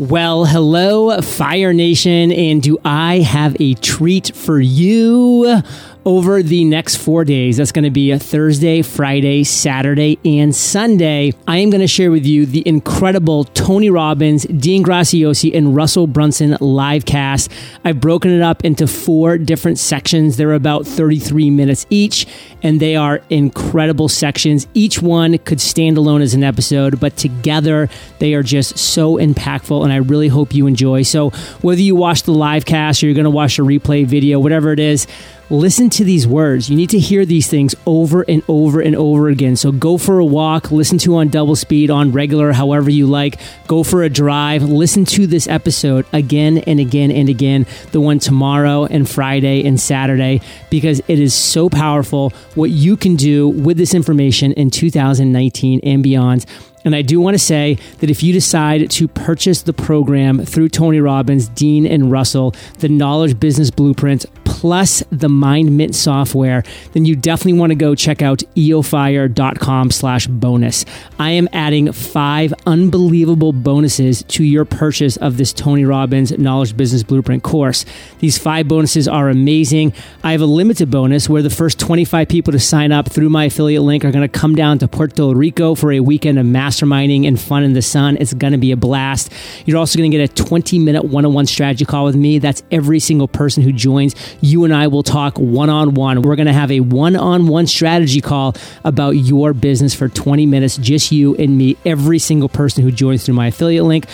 Well, hello, Fire Nation, and do I have a treat for you? over the next four days. That's going to be a Thursday, Friday, Saturday, and Sunday. I am going to share with you the incredible Tony Robbins, Dean Graziosi, and Russell Brunson live cast. I've broken it up into four different sections. They're about 33 minutes each, and they are incredible sections. Each one could stand alone as an episode, but together they are just so impactful, and I really hope you enjoy. So, whether you watch the live cast or you're going to watch a replay video, whatever it is, listen to these words. You need to hear these things over and over and over again. So go for a walk, listen to on double speed, on regular, however you like. Go for a drive, listen to this episode again and again and again, the one tomorrow and Friday and Saturday, because it is so powerful what you can do with this information in 2019 and beyond. And I do want to say that if you decide to purchase the program through Tony Robbins, Dean, and Russell, the Knowledge Business Blueprint, plus the Mind Mint software, then you definitely want to go check out eofire.com slash bonus. I am adding five unbelievable bonuses to your purchase of this Tony Robbins Knowledge Business Blueprint course. These five bonuses are amazing. I have a limited bonus where the first 25 people to sign up through my affiliate link are going to come down to Puerto Rico for a weekend of master masterminding and fun in the sun. It's going to be a blast. You're also going to get a 20 minute one on one strategy call with me. That's every single person who joins. You and I will talk one on one. We're going to have a one on one strategy call about your business for 20 minutes, just you and me, every single person who joins through my affiliate link.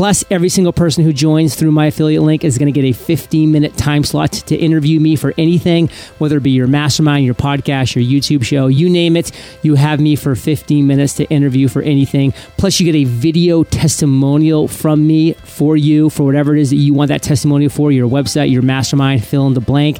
Plus, every single person who joins through my affiliate link is going to get a 15 minute time slot to interview me for anything, whether it be your mastermind, your podcast, your YouTube show, you name it. You have me for 15 minutes to interview for anything. Plus, you get a video testimonial from me for you for whatever it is that you want that testimonial for your website, your mastermind, fill in the blank.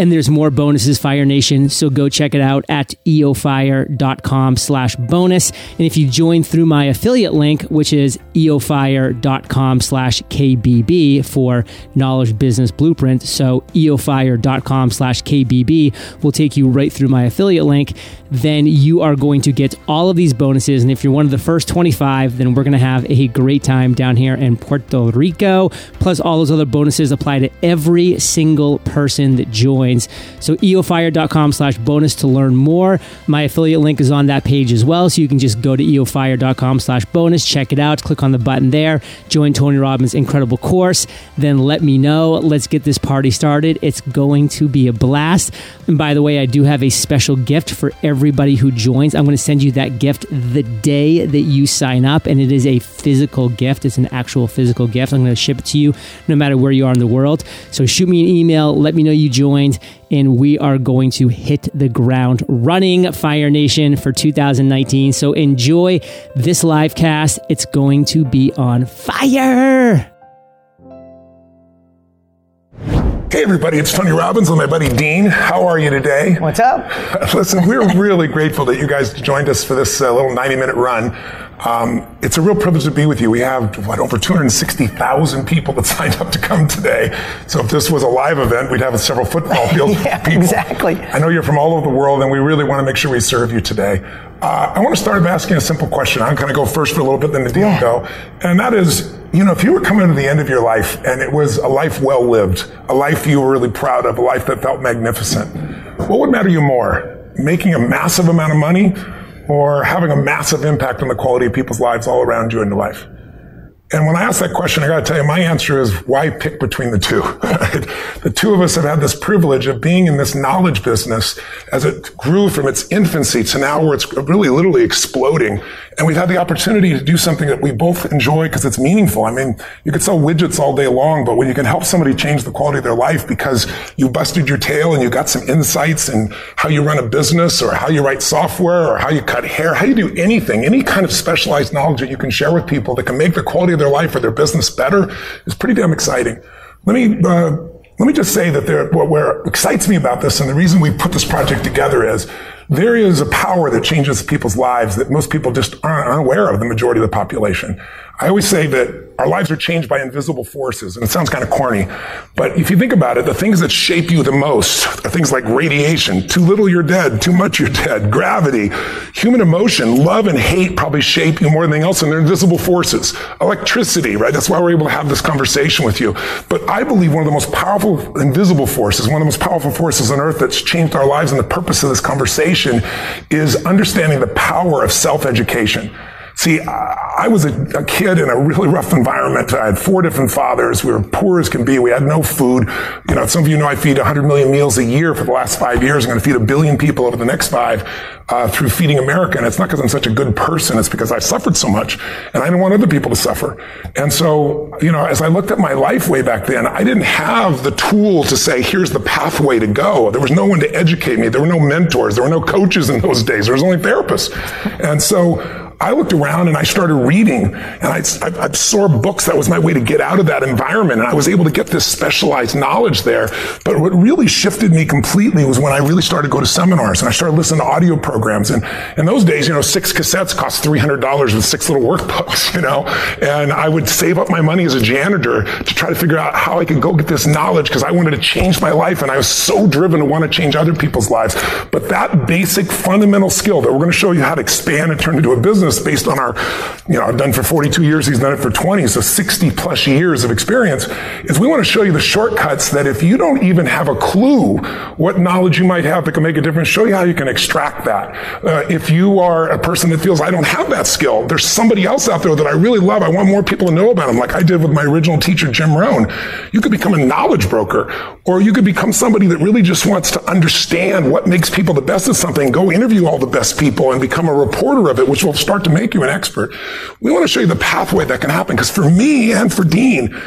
And there's more bonuses, Fire Nation. So go check it out at eofire.com slash bonus. And if you join through my affiliate link, which is eofire.com slash KBB for Knowledge Business Blueprint. So eofire.com slash KBB will take you right through my affiliate link. Then you are going to get all of these bonuses. And if you're one of the first 25, then we're going to have a great time down here in Puerto Rico. Plus, all those other bonuses apply to every single person that joins coins. So eofire.com slash bonus to learn more. My affiliate link is on that page as well. So you can just go to eofire.com slash bonus, check it out, click on the button there, join Tony Robbins' incredible course. Then let me know. Let's get this party started. It's going to be a blast. And by the way, I do have a special gift for everybody who joins. I'm going to send you that gift the day that you sign up, and it is a physical gift. It's an actual physical gift. I'm going to ship it to you no matter where you are in the world. So shoot me an email. Let me know you joined and we are going to hit the ground running Fire Nation for 2019. So enjoy this live cast. It's going to be on fire. Hey everybody, it's Tony Robbins and my buddy Dean. How are you today? What's up? Listen, we're really grateful that you guys joined us for this uh, little 90 minute run. Um, it's a real privilege to be with you. We have, what, over 260,000 people that signed up to come today. So if this was a live event, we'd have several football field yeah, people. Exactly. I know you're from all over the world, and we really want to make sure we serve you today. Uh, I want to start by asking a simple question. I'm going to go first for a little bit, then the deal yeah. go. And that is, you know, if you were coming to the end of your life and it was a life well lived, a life you were really proud of, a life that felt magnificent, what would matter you more? Making a massive amount of money or having a massive impact on the quality of people's lives all around you in your life? And when I ask that question, I got to tell you, my answer is why pick between the two? the two of us have had this privilege of being in this knowledge business as it grew from its infancy to now where it's really literally exploding. And we've had the opportunity to do something that we both enjoy because it's meaningful. I mean, you could sell widgets all day long, but when you can help somebody change the quality of their life because you busted your tail and you got some insights in how you run a business or how you write software or how you cut hair, how you do anything, any kind of specialized knowledge that you can share with people that can make the quality of their life or their business better is pretty damn exciting. Let me, uh, let me just say that there, what, what excites me about this and the reason we put this project together is there is a power that changes people's lives that most people just aren't unaware of, the majority of the population. I always say that our lives are changed by invisible forces, and it sounds kind of corny, but if you think about it, the things that shape you the most are things like radiation, too little you're dead, too much you're dead, gravity, human emotion, love and hate probably shape you more than anything else, and they're invisible forces. Electricity, right? That's why we're able to have this conversation with you. But I believe one of the most powerful invisible forces, one of the most powerful forces on earth that's changed our lives and the purpose of this conversation is understanding the power of self-education. See, I was a, kid in a really rough environment. I had four different fathers. We were poor as can be. We had no food. You know, some of you know I feed 100 million meals a year for the last five years. I'm going to feed a billion people over the next five uh, through Feeding America. And it's not because I'm such a good person. It's because I suffered so much and I didn't want other people to suffer. And so, you know, as I looked at my life way back then, I didn't have the tool to say, here's the pathway to go. There was no one to educate me. There were no mentors. There were no coaches in those days. There was only therapists. And so, I looked around and I started reading and I, I, absorbed books. That was my way to get out of that environment. And I was able to get this specialized knowledge there. But what really shifted me completely was when I really started to go to seminars and I started listening to audio programs. And in those days, you know, six cassettes cost $300 with six little workbooks, you know, and I would save up my money as a janitor to try to figure out how I could go get this knowledge because I wanted to change my life. And I was so driven to want to change other people's lives. But that basic fundamental skill that we're going to show you how to expand and turn into a business business based on our, you know, I've done for 42 years, he's done it for 20, so 60 plus years of experience, is we want to show you the shortcuts that if you don't even have a clue what knowledge you might have that can make a difference, show you how you can extract that. Uh, if you are a person that feels, I don't have that skill, there's somebody else out there that I really love, I want more people to know about him, like I did with my original teacher, Jim Rohn. You could become a knowledge broker, or you could become somebody that really just wants to understand what makes people the best at something, go interview all the best people and become a reporter of it, which will start to make you an expert. We want to show you the pathway that can happen because for me and for Dean,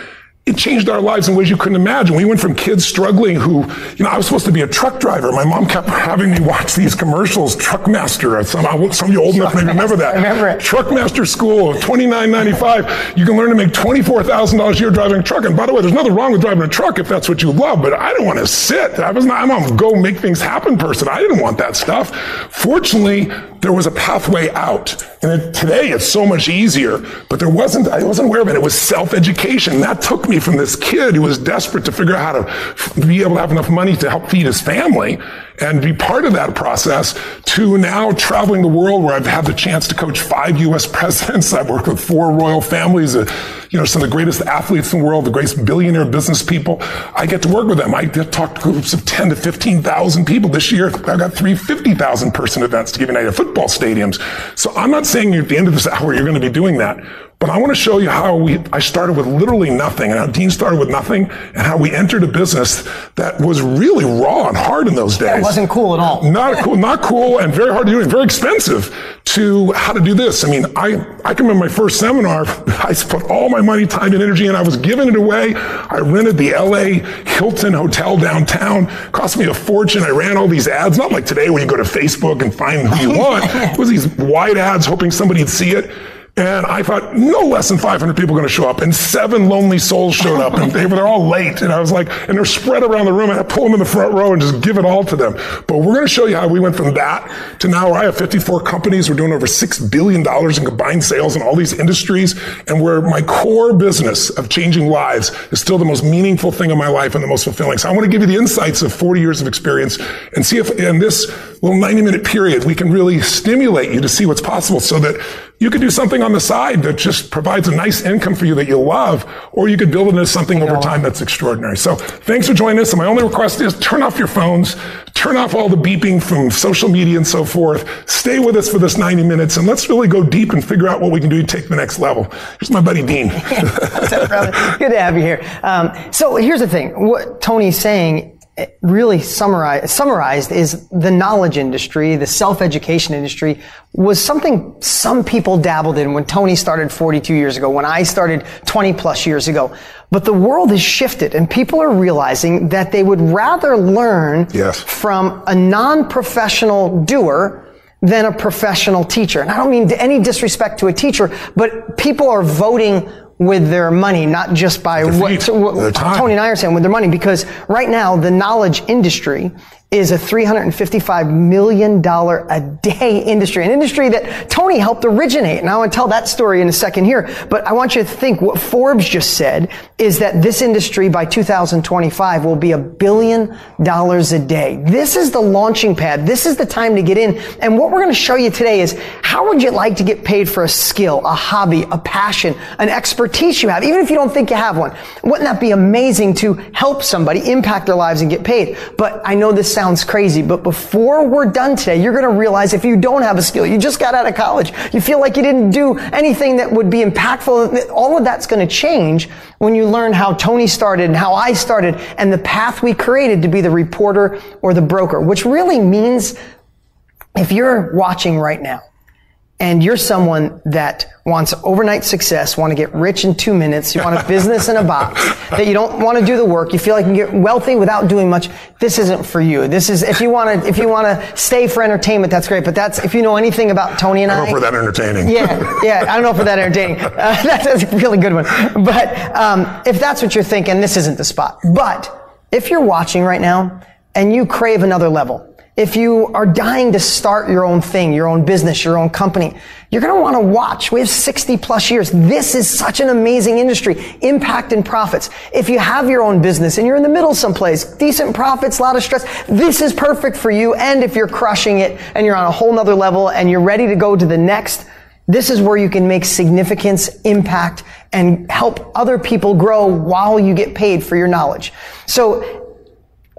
it changed our lives in ways you couldn't imagine. We went from kids struggling who, you know, I was supposed to be a truck driver. My mom kept having me watch these commercials, Truckmaster. Some, some of you old enough may remember that. I remember it. Truckmaster School, twenty nine ninety five. You can learn to make $24,000 a year driving a truck. And by the way, there's nothing wrong with driving a truck if that's what you love, but I didn't want to sit. I was not, I'm a go make things happen person. I didn't want that stuff. Fortunately, there was a pathway out. And it, today it's so much easier, but there wasn't, I wasn't aware of it. It was self-education. That took me from this kid who was desperate to figure out how to be able to have enough money to help feed his family and be part of that process to now traveling the world where I've had the chance to coach five U.S. presidents. I've worked with four royal families, uh, you know, some of the greatest athletes in the world, the greatest billionaire business people. I get to work with them. I talk to groups of 10 to 15,000 people. This year, I've got three 50,000 person events to give you an idea, football stadiums. So I'm not saying at the end of this hour, you're going to be doing that. But I want to show you how we, I started with literally nothing and how Dean started with nothing and how we entered a business that was really raw and hard in those days. It wasn't cool at all. Not cool, not cool and very hard to do and very expensive to how to do this. I mean, I, I can remember my first seminar. I put all my money, time, and energy and I was giving it away. I rented the LA Hilton Hotel downtown. Cost me a fortune. I ran all these ads, not like today where you go to Facebook and find who you want. it was these wide ads hoping somebody'd see it. And I thought no less than 500 people are going to show up. And seven lonely souls showed up and they were all late. And I was like, and they're spread around the room and I pull them in the front row and just give it all to them. But we're going to show you how we went from that to now where I have 54 companies. We're doing over $6 billion in combined sales in all these industries. And where my core business of changing lives is still the most meaningful thing in my life and the most fulfilling. So I want to give you the insights of 40 years of experience and see if in this little 90 minute period, we can really stimulate you to see what's possible so that you could do something on the side that just provides a nice income for you that you love, or you could build it into something over time that's extraordinary. So thanks for joining us. And my only request is turn off your phones, turn off all the beeping from social media and so forth. Stay with us for this 90 minutes and let's really go deep and figure out what we can do to take the next level. Here's my buddy Dean. Good to have you here. Um, so here's the thing. What Tony's saying really summarized, summarized is the knowledge industry, the self-education industry was something some people dabbled in when Tony started 42 years ago, when I started 20 plus years ago. But the world has shifted and people are realizing that they would rather learn yes. from a non-professional doer than a professional teacher. And I don't mean any disrespect to a teacher, but people are voting with their money, not just by what, what Tony and I are saying with their money, because right now the knowledge industry is a $355 million a day industry, an industry that Tony helped originate. And I want to tell that story in a second here. But I want you to think what Forbes just said is that this industry by 2025 will be a billion dollars a day. This is the launching pad. This is the time to get in. And what we're going to show you today is how would you like to get paid for a skill, a hobby, a passion, an expertise you have, even if you don't think you have one? Wouldn't that be amazing to help somebody impact their lives and get paid? But I know this sounds crazy, but before we're done today, you're going to realize if you don't have a skill, you just got out of college, you feel like you didn't do anything that would be impactful, all of that's going to change when you learn how Tony started and how I started and the path we created to be the reporter or the broker, which really means if you're watching right now, and you're someone that wants overnight success, want to get rich in two minutes, you want a business in a box, that you don't want to do the work, you feel like you can get wealthy without doing much, this isn't for you. This is, if you want to, if you want to stay for entertainment, that's great, but that's, if you know anything about Tony and I. I don't know for that entertaining. Yeah, yeah, I don't know for that entertaining. Uh, that's a really good one. But, um, if that's what you're thinking, this isn't the spot. But, if you're watching right now, and you crave another level, if you are dying to start your own thing, your own business, your own company, you're going to want to watch. We have 60 plus years. This is such an amazing industry. Impact and profits. If you have your own business and you're in the middle someplace, decent profits, a lot of stress, this is perfect for you. And if you're crushing it and you're on a whole nother level and you're ready to go to the next, this is where you can make significance, impact, and help other people grow while you get paid for your knowledge. So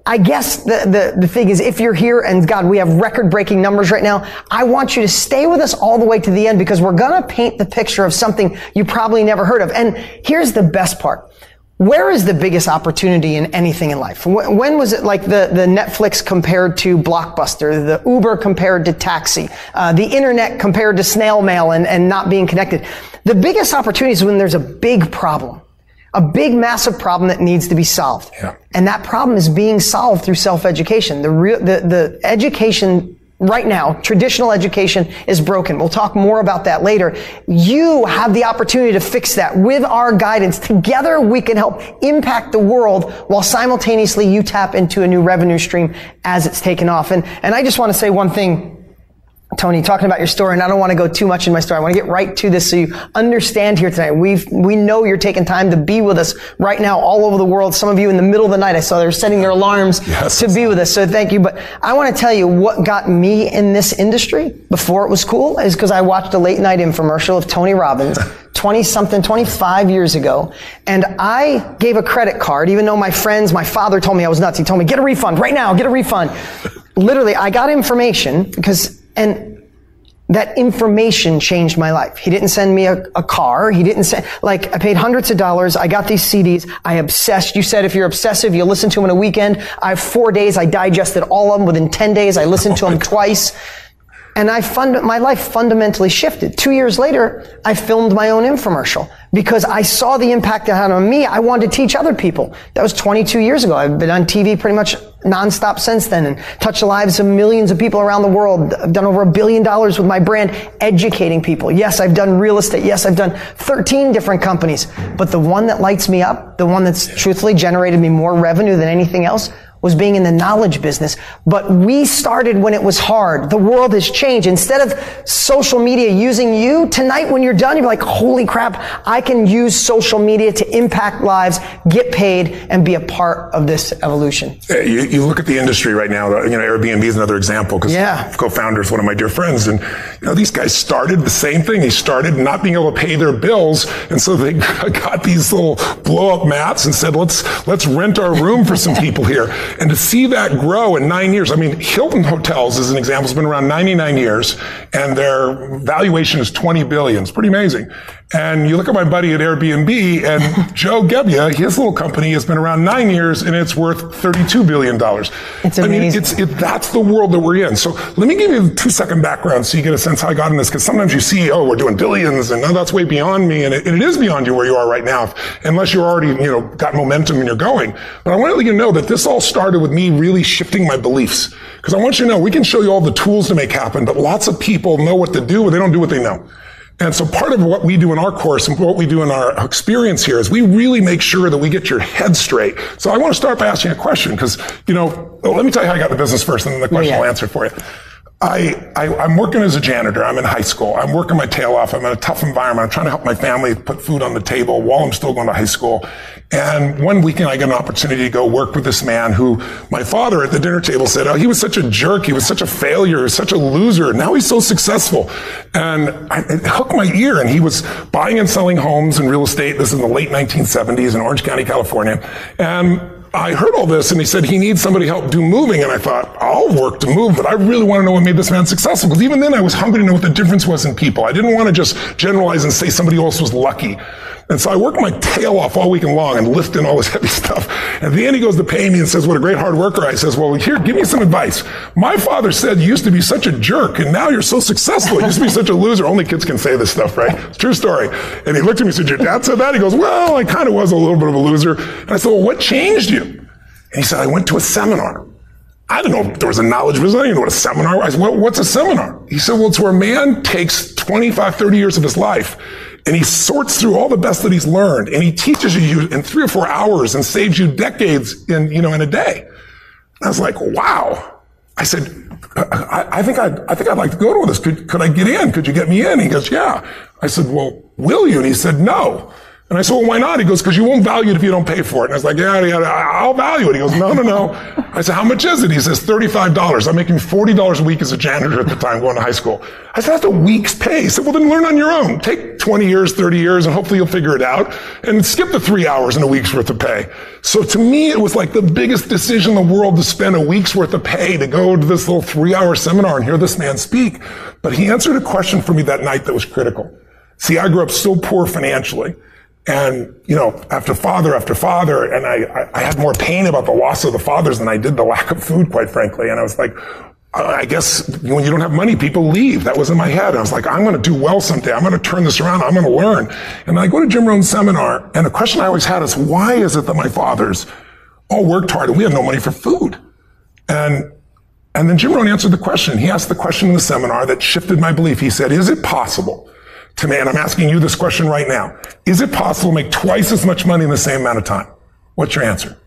I guess the, the, the thing is, if you're here and God, we have record breaking numbers right now, I want you to stay with us all the way to the end because we're going to paint the picture of something you probably never heard of. And here's the best part. Where is the biggest opportunity in anything in life? When was it like the, the Netflix compared to Blockbuster, the Uber compared to taxi, uh, the internet compared to snail mail and, and not being connected? The biggest opportunity is when there's a big problem a big, massive problem that needs to be solved. Yeah. And that problem is being solved through self-education. The real, the, the education right now, traditional education is broken. We'll talk more about that later. You have the opportunity to fix that with our guidance. Together we can help impact the world while simultaneously you tap into a new revenue stream as it's taken off. And, and I just want to say one thing Tony, talking about your story, and I don't want to go too much in my story. I want to get right to this so you understand here tonight. We we know you're taking time to be with us right now all over the world. Some of you in the middle of the night, I saw they were setting their alarms yes, to be with us. So thank you. But I want to tell you what got me in this industry before it was cool is because I watched a late night infomercial of Tony Robbins. 20 something, 25 years ago. And I gave a credit card, even though my friends, my father told me I was nuts. He told me, get a refund right now, get a refund. Literally, I got information because and that information changed my life. He didn't send me a, a, car. He didn't send, like, I paid hundreds of dollars. I got these CDs. I obsessed. You said if you're obsessive, you listen to them in a weekend. I have four days. I digested all of them within 10 days. I listened to them oh twice. And I fund, my life fundamentally shifted. Two years later, I filmed my own infomercial because I saw the impact it had on me. I wanted to teach other people. That was 22 years ago. I've been on TV pretty much nonstop since then and touched the lives of millions of people around the world. I've done over a billion dollars with my brand educating people. Yes, I've done real estate. Yes, I've done 13 different companies. But the one that lights me up, the one that's truthfully generated me more revenue than anything else was being in the knowledge business. But we started when it was hard. The world has changed. Instead of social media using you, tonight when you're done, you're like, holy crap, I can use social media to impact lives, get paid, and be a part of this evolution. You, you look at the industry right now, you know, Airbnb is another example because yeah. co-founder is one of my dear friends. And, you know, these guys started the same thing. They started not being able to pay their bills. And so they got these little blow up mats and said, let's, let's rent our room for some people here. And to see that grow in nine years, I mean, Hilton Hotels, as an example, It's been around 99 years, and their valuation is 20 billion. It's pretty amazing. And you look at my buddy at Airbnb, and Joe Gebbia, his little company has been around nine years, and it's worth $32 billion. It's amazing. I mean, it's, it, that's the world that we're in. So let me give you a two second background so you get a sense how I got in this, because sometimes you see, oh, we're doing billions, and oh, that's way beyond me, and it, and it is beyond you where you are right now, unless you're already, you know, got momentum and you're going. But I want to let you know that this all started with me really shifting my beliefs. Because I want you to know, we can show you all the tools to make happen, but lots of people know what to do, but they don't do what they know. And so part of what we do in our course and what we do in our experience here is we really make sure that we get your head straight. So I want to start by asking a question because, you know, well, let me tell you how I got the business first and then the question yeah. I'll answer for you. I, I, am working as a janitor. I'm in high school. I'm working my tail off. I'm in a tough environment. I'm trying to help my family put food on the table while I'm still going to high school. And one weekend I get an opportunity to go work with this man who my father at the dinner table said, Oh, he was such a jerk. He was such a failure. Such a loser. Now he's so successful. And I, it hooked my ear. And he was buying and selling homes and real estate. This is in the late 1970s in Orange County, California. And I heard all this and he said he needs somebody help do moving. And I thought, I'll work to move, but I really want to know what made this man successful. Because even then I was hungry to know what the difference was in people. I didn't want to just generalize and say somebody else was lucky. And so I worked my tail off all weekend long and lifting all this heavy stuff. And at the end, he goes to pay me and says, what a great hard worker. I says, well, here, give me some advice. My father said you used to be such a jerk and now you're so successful. You used to be such a loser. Only kids can say this stuff, right? It's true story. And he looked at me and said, your dad said that? He goes, well, I kind of was a little bit of a loser. And I said, well, what changed you? And he said, I went to a seminar. I didn't know if there was a knowledge business. I didn't know what a seminar was. Said, well, what's a seminar? He said, well, it's where a man takes 25, 30 years of his life and he sorts through all the best that he's learned and he teaches you in three or four hours and saves you decades in, you know, in a day. And I was like, wow. I said, I, I think I'd, I think I'd like to go to this. Could, could I get in? Could you get me in? He goes, yeah. I said, well, will you? And he said, no. And I said, well, why not? He goes, because you won't value it if you don't pay for it. And I was like, yeah, yeah, I'll value it. He goes, no, no, no. I said, how much is it? He says, $35. I'm making $40 a week as a janitor at the time going to high school. I said, that's a week's pay. He said, well, then learn on your own. Take 20 years, 30 years, and hopefully you'll figure it out and skip the three hours and a week's worth of pay. So to me, it was like the biggest decision in the world to spend a week's worth of pay to go to this little three hour seminar and hear this man speak. But he answered a question for me that night that was critical. See, I grew up so poor financially. And, you know, after father after father, and I, I, had more pain about the loss of the fathers than I did the lack of food, quite frankly. And I was like, I guess when you don't have money, people leave. That was in my head. I was like, I'm going to do well someday. I'm going to turn this around. I'm going to learn. And I go to Jim Rohn's seminar, and the question I always had is, why is it that my fathers all worked hard and we had no money for food? And and then Jim Rohn answered the question. He asked the question in the seminar that shifted my belief. He said, is it possible to me, and I'm asking you this question right now. Is it possible to make twice as much money in the same amount of time? What's your answer?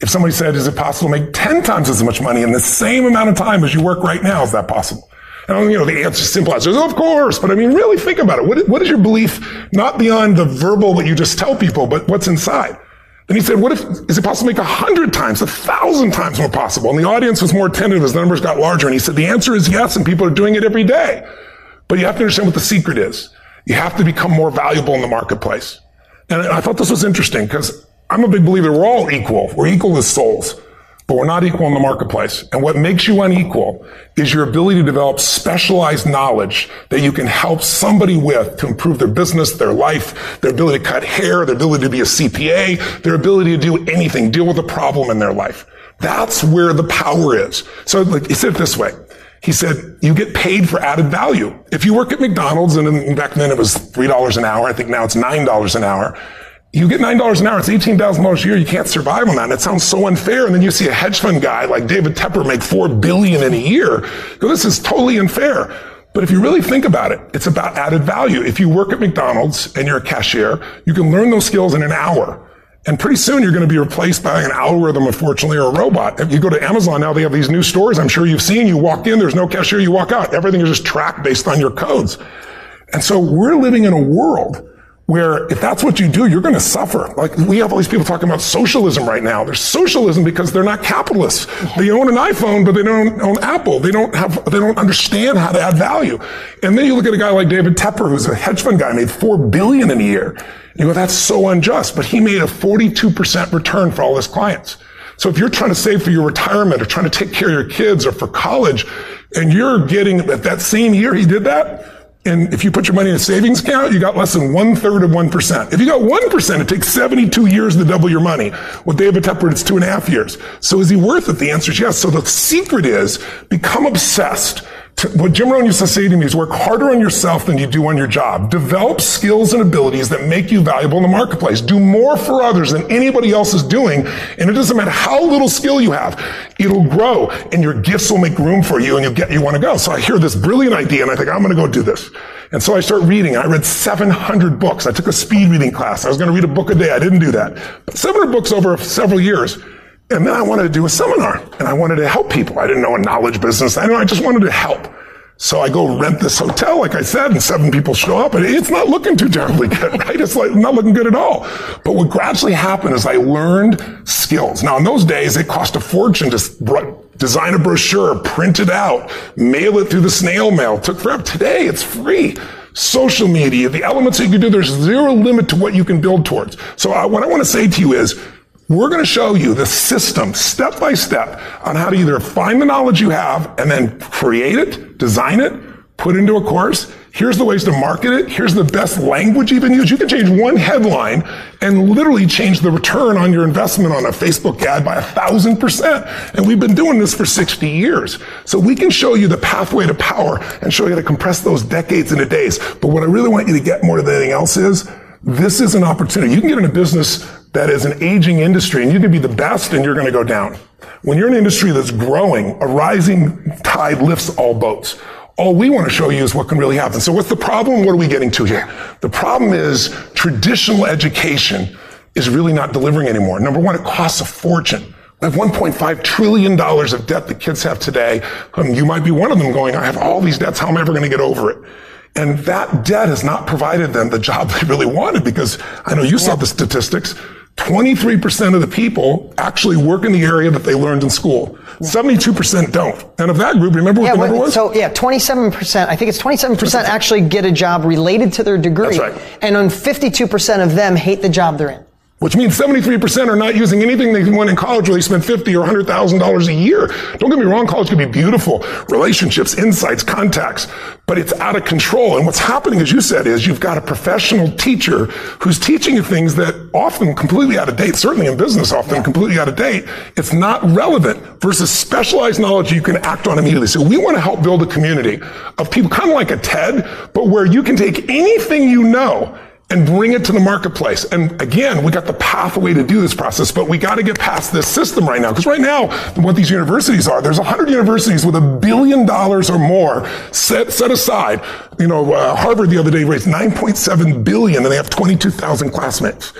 If somebody said, is it possible to make 10 times as much money in the same amount of time as you work right now? Is that possible? And, you know, the answer is simple answer is, of course. But I mean, really think about it. What, what is your belief, not beyond the verbal that you just tell people, but what's inside? And he said, what if, is it possible to make a hundred times, a thousand times more possible? And the audience was more attentive as the numbers got larger. And he said, the answer is yes, and people are doing it every day. But you have to understand what the secret is. You have to become more valuable in the marketplace. And I thought this was interesting because I'm a big believer we're all equal. We're equal as souls, but we're not equal in the marketplace. And what makes you unequal is your ability to develop specialized knowledge that you can help somebody with to improve their business, their life, their ability to cut hair, their ability to be a CPA, their ability to do anything, deal with a problem in their life. That's where the power is. So like, he said it this way. He said, you get paid for added value. If you work at McDonald's, and back then it was $3 an hour, I think now it's $9 an hour, you get $9 an hour, it's $18,000 a year, you can't survive on that. And it sounds so unfair. And then you see a hedge fund guy like David Tepper make $4 billion in a year. Go, this is totally unfair. But if you really think about it, it's about added value. If you work at McDonald's and you're a cashier, you can learn those skills in an hour. And pretty soon you're going to be replaced by an algorithm, unfortunately, or a robot. If you go to Amazon now, they have these new stores. I'm sure you've seen. You walk in, there's no cashier. You walk out. Everything is just tracked based on your codes. And so we're living in a world where if that's what you do, you're going to suffer. Like we have all these people talking about socialism right now. There's socialism because they're not capitalists. They own an iPhone, but they don't own Apple. They don't have, they don't understand how to add value. And then you look at a guy like David Tepper, who's a hedge fund guy, made four billion in a year. You go, that's so unjust, but he made a 42% return for all his clients. So if you're trying to save for your retirement or trying to take care of your kids or for college, and you're getting that, that same year he did that, and if you put your money in a savings account, you got less than one third of 1%. If you got 1%, it takes 72 years to double your money. With David Tepper, it's two and a half years. So is he worth it? The answer is yes. So the secret is become obsessed what Jim Rohn used to say to me is work harder on yourself than you do on your job. Develop skills and abilities that make you valuable in the marketplace. Do more for others than anybody else is doing. And it doesn't matter how little skill you have. It'll grow and your gifts will make room for you and you'll get, you want to go. So I hear this brilliant idea and I think, I'm going to go do this. And so I start reading. I read 700 books. I took a speed reading class. I was going to read a book a day. I didn't do that. But 700 books over several years. And then I wanted to do a seminar and I wanted to help people. I didn't know a knowledge business. I know I just wanted to help. So I go rent this hotel, like I said, and seven people show up, and it's not looking too terribly good, right? It's like not looking good at all. But what gradually happened is I learned skills. Now, in those days, it cost a fortune to design a brochure, print it out, mail it through the snail mail. Took forever. Today, it's free. Social media, the elements that you can do, there's zero limit to what you can build towards. So I, what I want to say to you is, we're going to show you the system step by step on how to either find the knowledge you have and then create it, design it, put into a course. Here's the ways to market it. Here's the best language you can use. You can change one headline and literally change the return on your investment on a Facebook ad by a thousand percent. And we've been doing this for 60 years. So we can show you the pathway to power and show you how to compress those decades into days. But what I really want you to get more than anything else is this is an opportunity. You can get in a business that is an aging industry and you can be the best and you're going to go down. When you're an industry that's growing, a rising tide lifts all boats. All we want to show you is what can really happen. So what's the problem? What are we getting to here? The problem is traditional education is really not delivering anymore. Number one, it costs a fortune. We have $1.5 trillion of debt that kids have today. Um, you might be one of them going, I have all these debts. How am I ever going to get over it? And that debt has not provided them the job they really wanted because I know you saw the statistics. 23% of the people actually work in the area that they learned in school. 72% don't. And of that group, remember what yeah, the number was? So yeah, 27%, I think it's 27% actually get a job related to their degree. That's right. And on 52% of them hate the job they're in which means 73% are not using anything they went in college where they spent 50 or $100,000 a year. Don't get me wrong, college can be beautiful. Relationships, insights, contacts, but it's out of control. And what's happening, as you said, is you've got a professional teacher who's teaching you things that often completely out of date, certainly in business, often yeah. completely out of date. It's not relevant versus specialized knowledge you can act on immediately. So we want to help build a community of people kind of like a TED, but where you can take anything you know and bring it to the marketplace. And again, we got the pathway to do this process, but we got to get past this system right now. Because right now, what these universities are, there's 100 universities with a billion dollars or more set, set aside. You know, uh, Harvard the other day raised 9.7 billion and they have 22,000 classmates.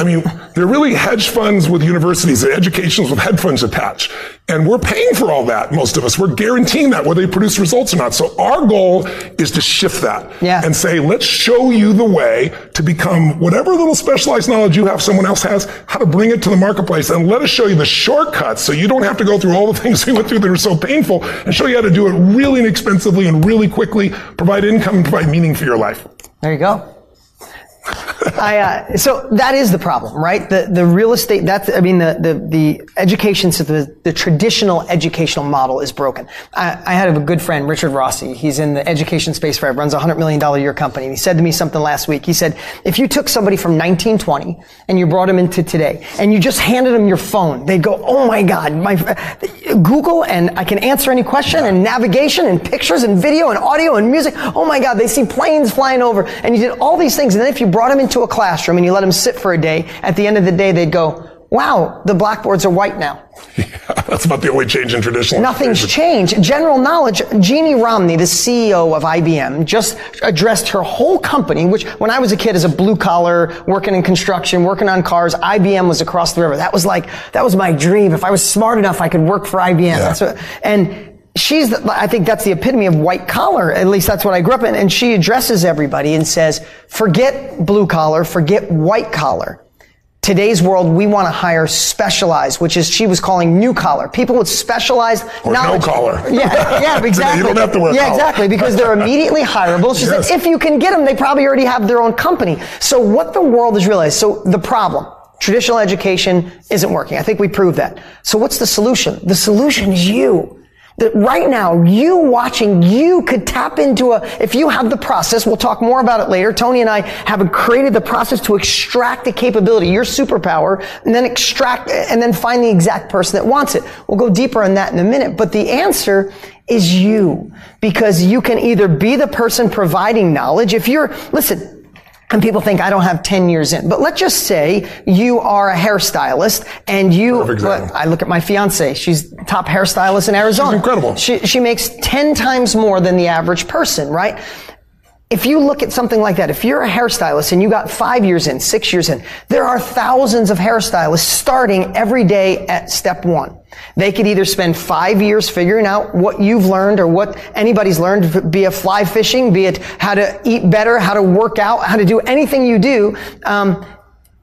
I mean, they're really hedge funds with universities, they're educations with hedge funds attached. And we're paying for all that, most of us. We're guaranteeing that, whether they produce results or not. So our goal is to shift that yeah. and say, let's show you the way to become whatever little specialized knowledge you have, someone else has, how to bring it to the marketplace. And let us show you the shortcuts so you don't have to go through all the things we went through that are so painful and show you how to do it really inexpensively and really quickly, provide income and provide meaning for your life. There you go. I, uh, so that is the problem, right? The the real estate. That's I mean the the the education system, the, the traditional educational model is broken. I, I, had a good friend, Richard Rossi. He's in the education space for runs a hundred million dollar year company. And he said to me something last week. He said, if you took somebody from 1920 and you brought him into today, and you just handed them your phone, they'd go, oh my god, my Google, and I can answer any question, and navigation, and pictures, and video, and audio, and music. Oh my god, they see planes flying over, and you did all these things, and then if you brought them into a classroom and you let them sit for a day, at the end of the day, they'd go, wow, the blackboards are white now. Yeah, that's about the only change in traditional. Nothing's changed. General knowledge, Ginni Rometty, the CEO of IBM, just addressed her whole company, which when I was a kid as a blue collar, working in construction, working on cars, IBM was across the river. That was like, that was my dream. If I was smart enough, I could work for IBM. Yeah. What, and she's, I think that's the epitome of white collar. At least that's what I grew up in. And she addresses everybody and says, forget blue collar, forget white collar. Today's world, we want to hire specialized, which is she was calling new collar. People with specialized or knowledge. no collar. Yeah, yeah, exactly. you don't have to wear Yeah, collar. exactly, because they're immediately hireable. She yes. said, if you can get them, they probably already have their own company. So what the world has realized, so the problem, traditional education isn't working. I think we proved that. So what's the solution? The solution is you right now, you watching, you could tap into a, if you have the process, we'll talk more about it later. Tony and I have created the process to extract the capability, your superpower, and then extract, and then find the exact person that wants it. We'll go deeper on that in a minute, but the answer is you. Because you can either be the person providing knowledge. If you're, listen, and people think I don't have 10 years in. But let's just say you are a hairstylist and you, I look at my fiance. She's top hairstylist in Arizona. She's incredible. She, she makes 10 times more than the average person, right? If you look at something like that, if you're a hairstylist and you got five years in, six years in, there are thousands of hairstylists starting every day at step one. They could either spend five years figuring out what you've learned or what anybody's learned, be it fly fishing, be it how to eat better, how to work out, how to do anything you do. Um,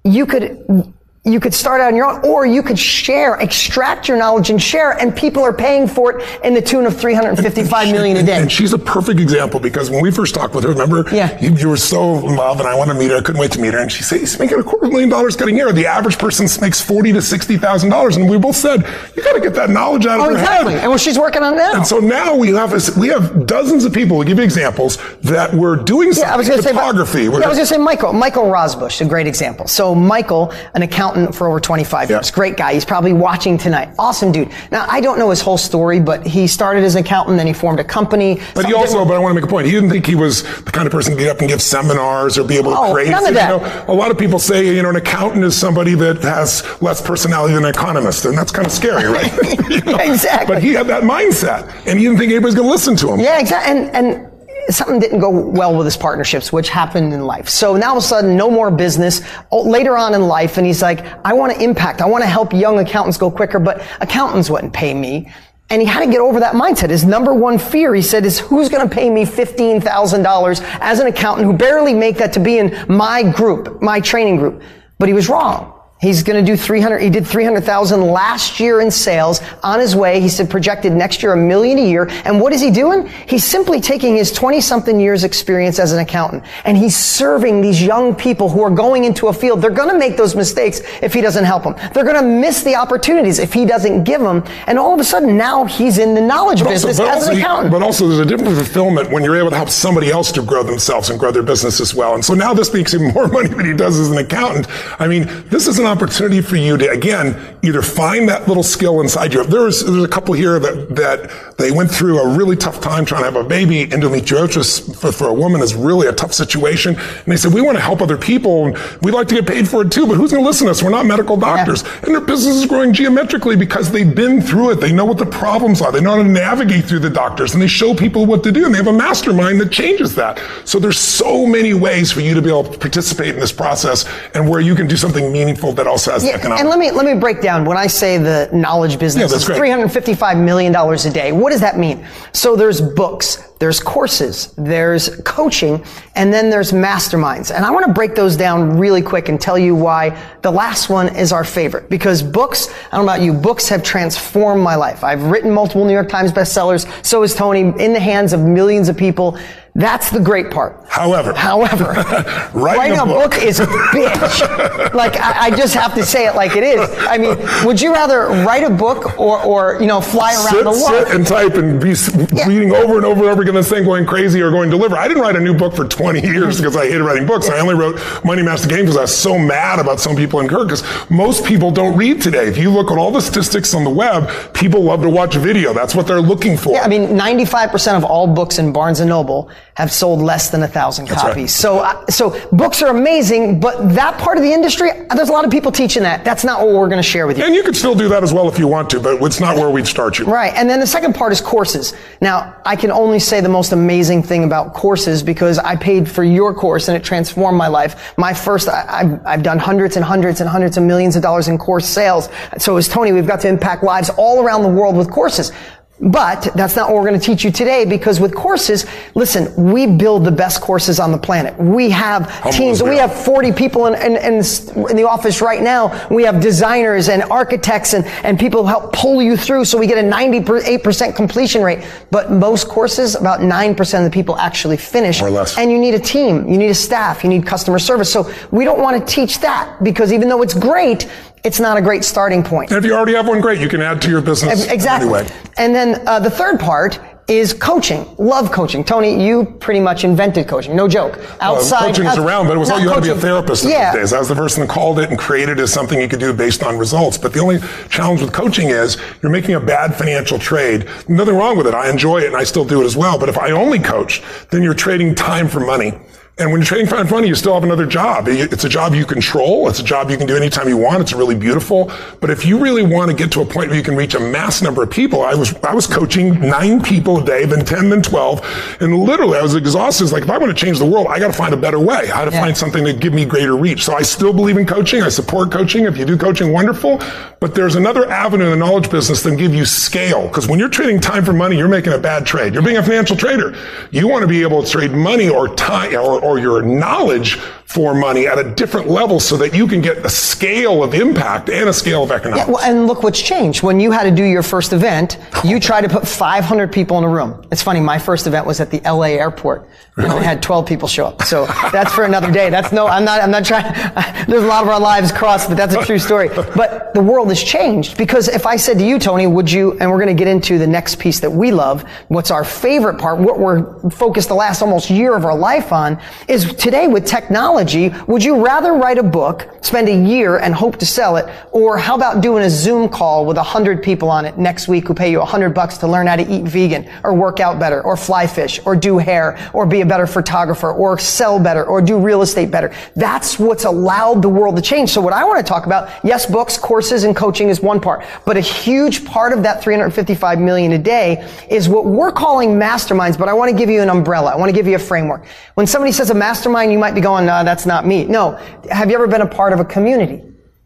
you could you could start out on your own, or you could share, extract your knowledge and share, and people are paying for it in the tune of 355 million a day. And she's a perfect example because when we first talked with her, remember? Yeah. You, you were so in love and I wanted to meet her. I couldn't wait to meet her. And she said, he's making a quarter million dollars cutting hair. The average person makes 40 to $60,000. And we both said, you got to get that knowledge out of oh, her exactly. head. And well, she's working on that. And so now we have, a, we have dozens of people, we'll give you examples, that were doing yeah, I was gonna photography. Say, yeah, I was going to say Michael, Michael Rosbush, a great example. So Michael, an accountant for over 25 five years. Great guy. He's probably watching tonight. Awesome dude. Now, I don't know his whole story, but he started as an accountant, then he formed a company. But he also, but I want to make a point. He didn't think he was the kind of person to get up and give seminars or be able to oh, create. None of that. You know, a lot of people say, you know, an accountant is somebody that has less personality than an economist, and that's kind of scary, right? you know? exactly. But he had that mindset, and he didn't think anybody's going to listen to him. Yeah, exactly. And, and something didn't go well with his partnerships, which happened in life. So now all of a sudden, no more business oh, later on in life. And he's like, I want to impact. I want to help young accountants go quicker, but accountants wouldn't pay me. And he had to get over that mindset. His number one fear, he said, is who's going to pay me $15,000 as an accountant who barely make that to be in my group, my training group. But he was wrong. He's going to do 300, he did 300,000 last year in sales on his way. He said projected next year a million a year. And what is he doing? He's simply taking his 20 something years experience as an accountant and he's serving these young people who are going into a field. They're going to make those mistakes if he doesn't help them. They're going to miss the opportunities if he doesn't give them. And all of a sudden now he's in the knowledge but business also, as also, an accountant. But also there's a different fulfillment when you're able to help somebody else to grow themselves and grow their business as well. And so now this makes him more money than he does as an accountant. I mean, this is an opportunity for you to, again, either find that little skill inside you. There's, there's a couple here that, that they went through a really tough time trying to have a baby. Endometriosis for, for a woman is really a tough situation. And they said, we want to help other people and we'd like to get paid for it too, but who's going to listen to us? We're not medical doctors. Yeah. And their business is growing geometrically because they've been through it. They know what the problems are. They know how to navigate through the doctors and they show people what to do and they have a mastermind that changes that. So there's so many ways for you to be able to participate in this process and where you can do something meaningful that also has yeah, economic. And let me let me break down when I say the knowledge business yeah, is 355 million dollars a day. What does that mean? So there's books, there's courses, there's coaching, and then there's masterminds. And I want to break those down really quick and tell you why the last one is our favorite. Because books, I don't know about you, books have transformed my life. I've written multiple New York Times bestsellers. So has Tony in the hands of millions of people. That's the great part. However, however, writing, a, book. book. is a bitch. like I, I, just have to say it like it is. I mean, would you rather write a book or, or you know, fly around sit, the world? Sit and type and be yeah. reading over and over and over again this thing, going crazy or going deliver. I didn't write a new book for 20 years because I hated writing books. I only wrote Money Master Game because I was so mad about some people in Kirk because most people don't read today. If you look at all the statistics on the web, people love to watch video. That's what they're looking for. Yeah, I mean, 95% of all books in Barnes and Noble have sold less than a thousand copies. Right. So, uh, so books are amazing, but that part of the industry, there's a lot of people teaching that. That's not what we're going to share with you. And you can still do that as well if you want to, but it's not where we'd start you. Right. And then the second part is courses. Now, I can only say the most amazing thing about courses because I paid for your course and it transformed my life. My first, I, have I've done hundreds and hundreds and hundreds of millions of dollars in course sales. So as Tony, we've got to impact lives all around the world with courses. But that's not what we're going to teach you today because with courses, listen, we build the best courses on the planet. We have Humble teams. We have 40 people in, in, in, in, the office right now. We have designers and architects and, and people who help pull you through so we get a 98% completion rate. But most courses, about 9% of the people actually finish. Or less. And you need a team. You need a staff. You need customer service. So we don't want to teach that because even though it's great, it's not a great starting point. And if you already have one, great. You can add to your business. Exactly. Anyway. And then uh, the third part is coaching. Love coaching. Tony, you pretty much invented coaching. No joke. Outside well, coaching is around, but it was all you had to be a therapist in yeah. those days. I was the person that called it and created it as something you could do based on results. But the only challenge with coaching is you're making a bad financial trade. Nothing wrong with it. I enjoy it and I still do it as well. But if I only coach, then you're trading time for money. And when you're trading fast money, you still have another job. It's a job you control. It's a job you can do anytime you want. It's really beautiful. But if you really want to get to a point where you can reach a mass number of people, I was, I was coaching nine people a day, then 10, then 12. And literally I was exhausted. It's like, if I want to change the world, I got to find a better way. I got to yeah. find something to give me greater reach. So I still believe in coaching. I support coaching. If you do coaching, wonderful. But there's another avenue in the knowledge business that give you scale. Because when you're trading time for money, you're making a bad trade. You're being a financial trader. You want to be able to trade money or time or, or your knowledge for money at a different level so that you can get a scale of impact and a scale of economics. Yeah, well, and look what's changed. When you had to do your first event, you tried to put 500 people in a room. It's funny, my first event was at the LA airport. Really? And I had 12 people show up. So that's for another day. That's no, I'm not, I'm not trying, there's a lot of our lives crossed, but that's a true story. But the world has changed because if I said to you, Tony, would you, and we're going to get into the next piece that we love, what's our favorite part, what we're focused the last almost year of our life on, is today with technology, would you rather write a book, spend a year and hope to sell it, or how about doing a Zoom call with a hundred people on it next week who pay you a hundred bucks to learn how to eat vegan, or work out better, or fly fish, or do hair, or be a better photographer, or sell better, or do real estate better? That's what's allowed the world to change. So what I want to talk about, yes, books, courses, and coaching is one part, but a huge part of that 355 million a day is what we're calling masterminds, but I want to give you an umbrella. I want to give you a framework. When somebody says a mastermind, you might be going, that's not me. No. Have you ever been a part of a community?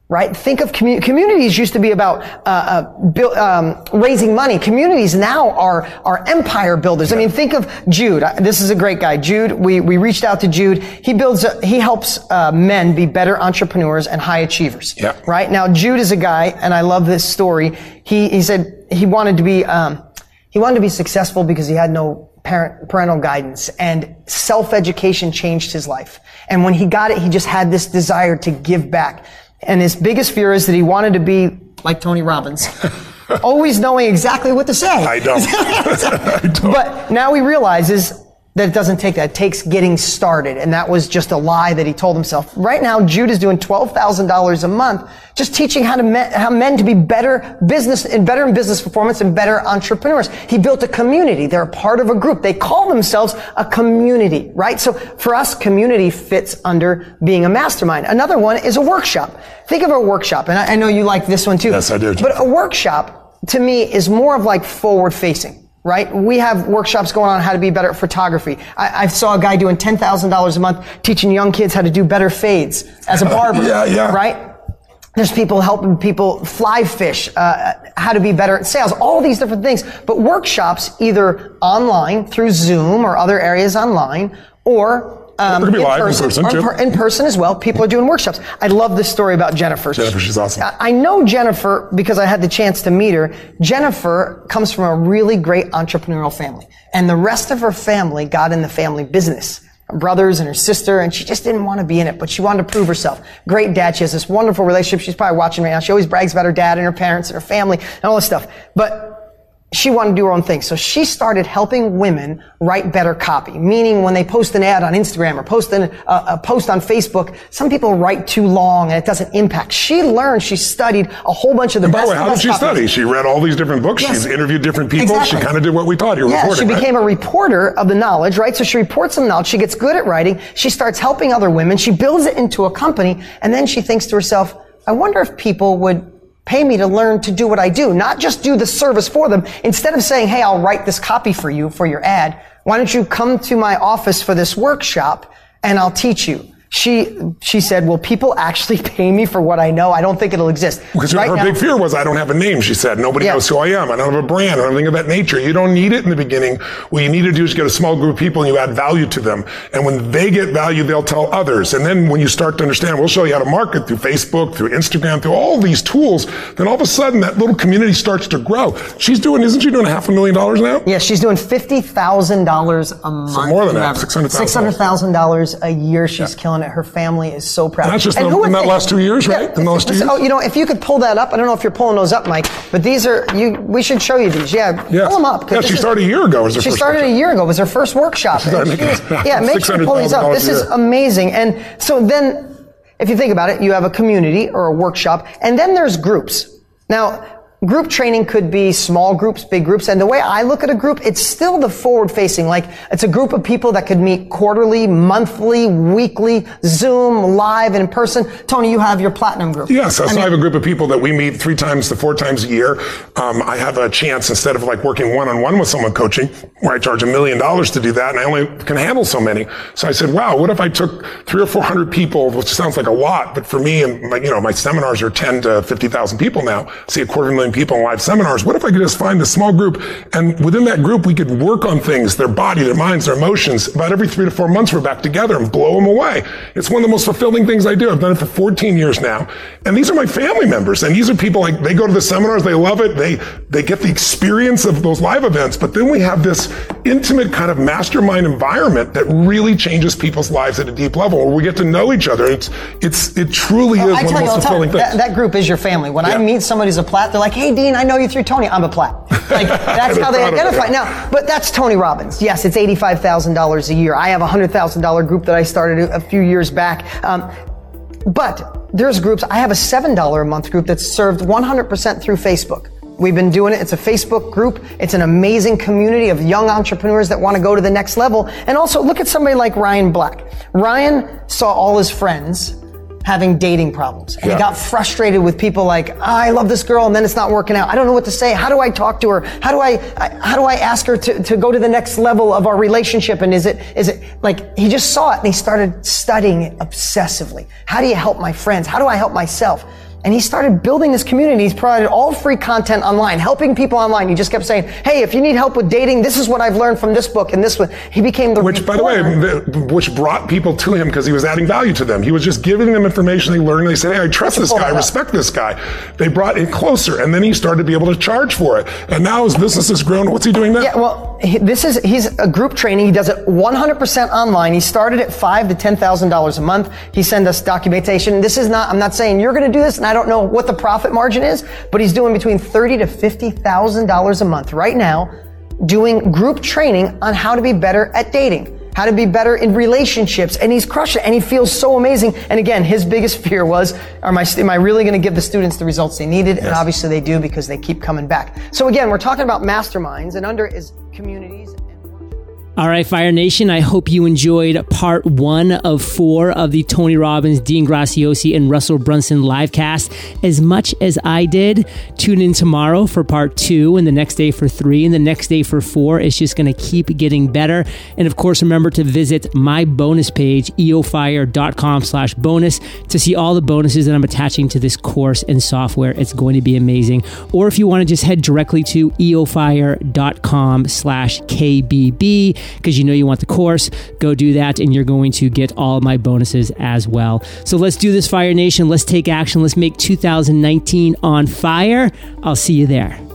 Right? Think of commu- communities used to be about uh, uh, build, um, raising money. Communities now are are empire builders. I mean, think of Jude. This is a great guy. Jude. We we reached out to Jude. He builds. A, he helps uh, men be better entrepreneurs and high achievers. Yeah. Right now, Jude is a guy, and I love this story. He he said he wanted to be um, he wanted to be successful because he had no parent, parental guidance and self-education changed his life. And when he got it, he just had this desire to give back. And his biggest fear is that he wanted to be like Tony Robbins. always knowing exactly what to say. I don't. I don't. But now he realizes that it doesn't take that. It takes getting started. And that was just a lie that he told himself. Right now, Jude is doing $12,000 a month just teaching how to men, how men to be better business and better in business performance and better entrepreneurs. He built a community. They're a part of a group. They call themselves a community, right? So for us, community fits under being a mastermind. Another one is a workshop. Think of a workshop. And I, I know you like this one too. Yes, I do. But a workshop to me is more of like forward facing right? We have workshops going on how to be better at photography. I, I saw a guy doing $10,000 a month teaching young kids how to do better fades as a barber. yeah, yeah. Right? There's people helping people fly fish, uh, how to be better at sales, all these different things. But workshops either online through Zoom or other areas online or um, in, person, in, person, per, in person as well. People are doing workshops. I love this story about Jennifer. Jennifer, she's awesome. I know Jennifer because I had the chance to meet her. Jennifer comes from a really great entrepreneurial family, and the rest of her family got in the family business. Her brothers and her sister, and she just didn't want to be in it, but she wanted to prove herself. Great dad. She has this wonderful relationship. She's probably watching right now. She always brags about her dad and her parents and her family and all this stuff. But she wanted to do her own thing. So she started helping women write better copy. Meaning when they post an ad on Instagram or post an, uh, a post on Facebook, some people write too long and it doesn't impact. She learned, she studied a whole bunch of the and best. By the way, how did she copies. study? She read all these different books. Yes. She's interviewed different people. Exactly. She kind of did what we taught you. Yeah, she became right? a reporter of the knowledge, right? So she reports some knowledge. She gets good at writing. She starts helping other women. She builds it into a company. And then she thinks to herself, I wonder if people would pay me to learn to do what I do, not just do the service for them. Instead of saying, hey, I'll write this copy for you for your ad, why don't you come to my office for this workshop and I'll teach you? She she said, "Will people actually pay me for what I know? I don't think it'll exist." Because right her now, big fear was, "I don't have a name." She said, "Nobody yeah. knows who I am. I don't have a brand or anything of that nature." You don't need it in the beginning. What you need to do is get a small group of people and you add value to them. And when they get value, they'll tell others. And then when you start to understand, we'll show you how to market through Facebook, through Instagram, through all these tools. Then all of a sudden, that little community starts to grow. She's doing, isn't she doing half a million dollars now? Yeah, she's doing fifty thousand dollars a month. So more than that, six hundred thousand. Six hundred thousand dollars a year. She's yeah. killing it. Her family is so proud. And that's just and the, in that last two years, right? Yeah, the most. two years. Oh, you know, if you could pull that up, I don't know if you're pulling those up, Mike, but these are you. We should show you these. Yeah, yeah. pull them up. Yeah, she started is, a year ago. Was her she first started workshop. a year ago. Was her first workshop. was, yeah, make sure to pull these up. This is amazing. And so then, if you think about it, you have a community or a workshop, and then there's groups. Now, group training could be small groups, big groups. And the way I look at a group, it's still the forward facing. Like it's a group of people that could meet quarterly, monthly, weekly, Zoom, live, and in person. Tony, you have your platinum group. Yes. So I, mean, I have a group of people that we meet three times to four times a year. Um, I have a chance instead of like working one on one with someone coaching where I charge a million dollars to do that and I only can handle so many. So I said, wow, what if I took three or four hundred people, which sounds like a lot, but for me and my, you know, my seminars are 10 to 50,000 people now, see a quarter of million people in live seminars. What if I could just find a small group and within that group we could work on things, their body, their minds, their emotions. About every three to four months we're back together and blow them away. It's one of the most fulfilling things I do. I've done it for 14 years now. And these are my family members. And these are people like, they go to the seminars, they love it, they, they get the experience of those live events. But then we have this intimate kind of mastermind environment that really changes people's lives at a deep level where we get to know each other. It's, it's, it truly well, is I one of the most fulfilling things. That, that, group is your family. When yeah. I meet somebody who's a plat, they're like, hey, Dean, I know you through Tony. I'm a plat. Like, that's how they identify. It, yeah. Now, but that's Tony Robbins. Yes, it's $85,000 a year. I have a $100,000 group that I started a few years back. Um, but there's groups, I have a $7 a month group that's served 100% through Facebook. We've been doing it. It's a Facebook group. It's an amazing community of young entrepreneurs that want to go to the next level. And also look at somebody like Ryan Black. Ryan saw all his friends having dating problems. And yeah. he got frustrated with people like, oh, I love this girl and then it's not working out. I don't know what to say. How do I talk to her? How do I, how do I ask her to, to go to the next level of our relationship? And is it, is it like, he just saw it and he started studying it obsessively. How do you help my friends? How do I help myself? And he started building this community. He's provided all free content online, helping people online. He just kept saying, "Hey, if you need help with dating, this is what I've learned from this book and this one." He became the which, reporter. by the way, which brought people to him because he was adding value to them. He was just giving them information they learned. They said, "Hey, I trust this guy. I respect this guy." They brought it closer, and then he started to be able to charge for it. And now his business has grown. What's he doing now? Yeah, well, he, this is he's a group training. He does it 100% online. He started at five to ten thousand dollars a month. He sent us documentation. This is not. I'm not saying you're going to do this, and I don't know what the profit margin is, but he's doing between thirty to fifty thousand dollars a month right now, doing group training on how to be better at dating how to be better in relationships, and he's crushing it, and he feels so amazing. And again, his biggest fear was, am I, am I really going to give the students the results they needed? Yes. And obviously they do because they keep coming back. So again, we're talking about masterminds, and under is communities. All right, Fire Nation, I hope you enjoyed part one of four of the Tony Robbins, Dean Graziosi, and Russell Brunson livecast as much as I did. Tune in tomorrow for part two, and the next day for three, and the next day for four. It's just going to keep getting better. And of course, remember to visit my bonus page, eofire.com slash bonus, to see all the bonuses that I'm attaching to this course and software. It's going to be amazing. Or if you want to just head directly to eofire.com slash KBB because you know you want the course, go do that and you're going to get all my bonuses as well. So let's do this, Fire Nation. Let's take action. Let's make 2019 on fire. I'll see you there.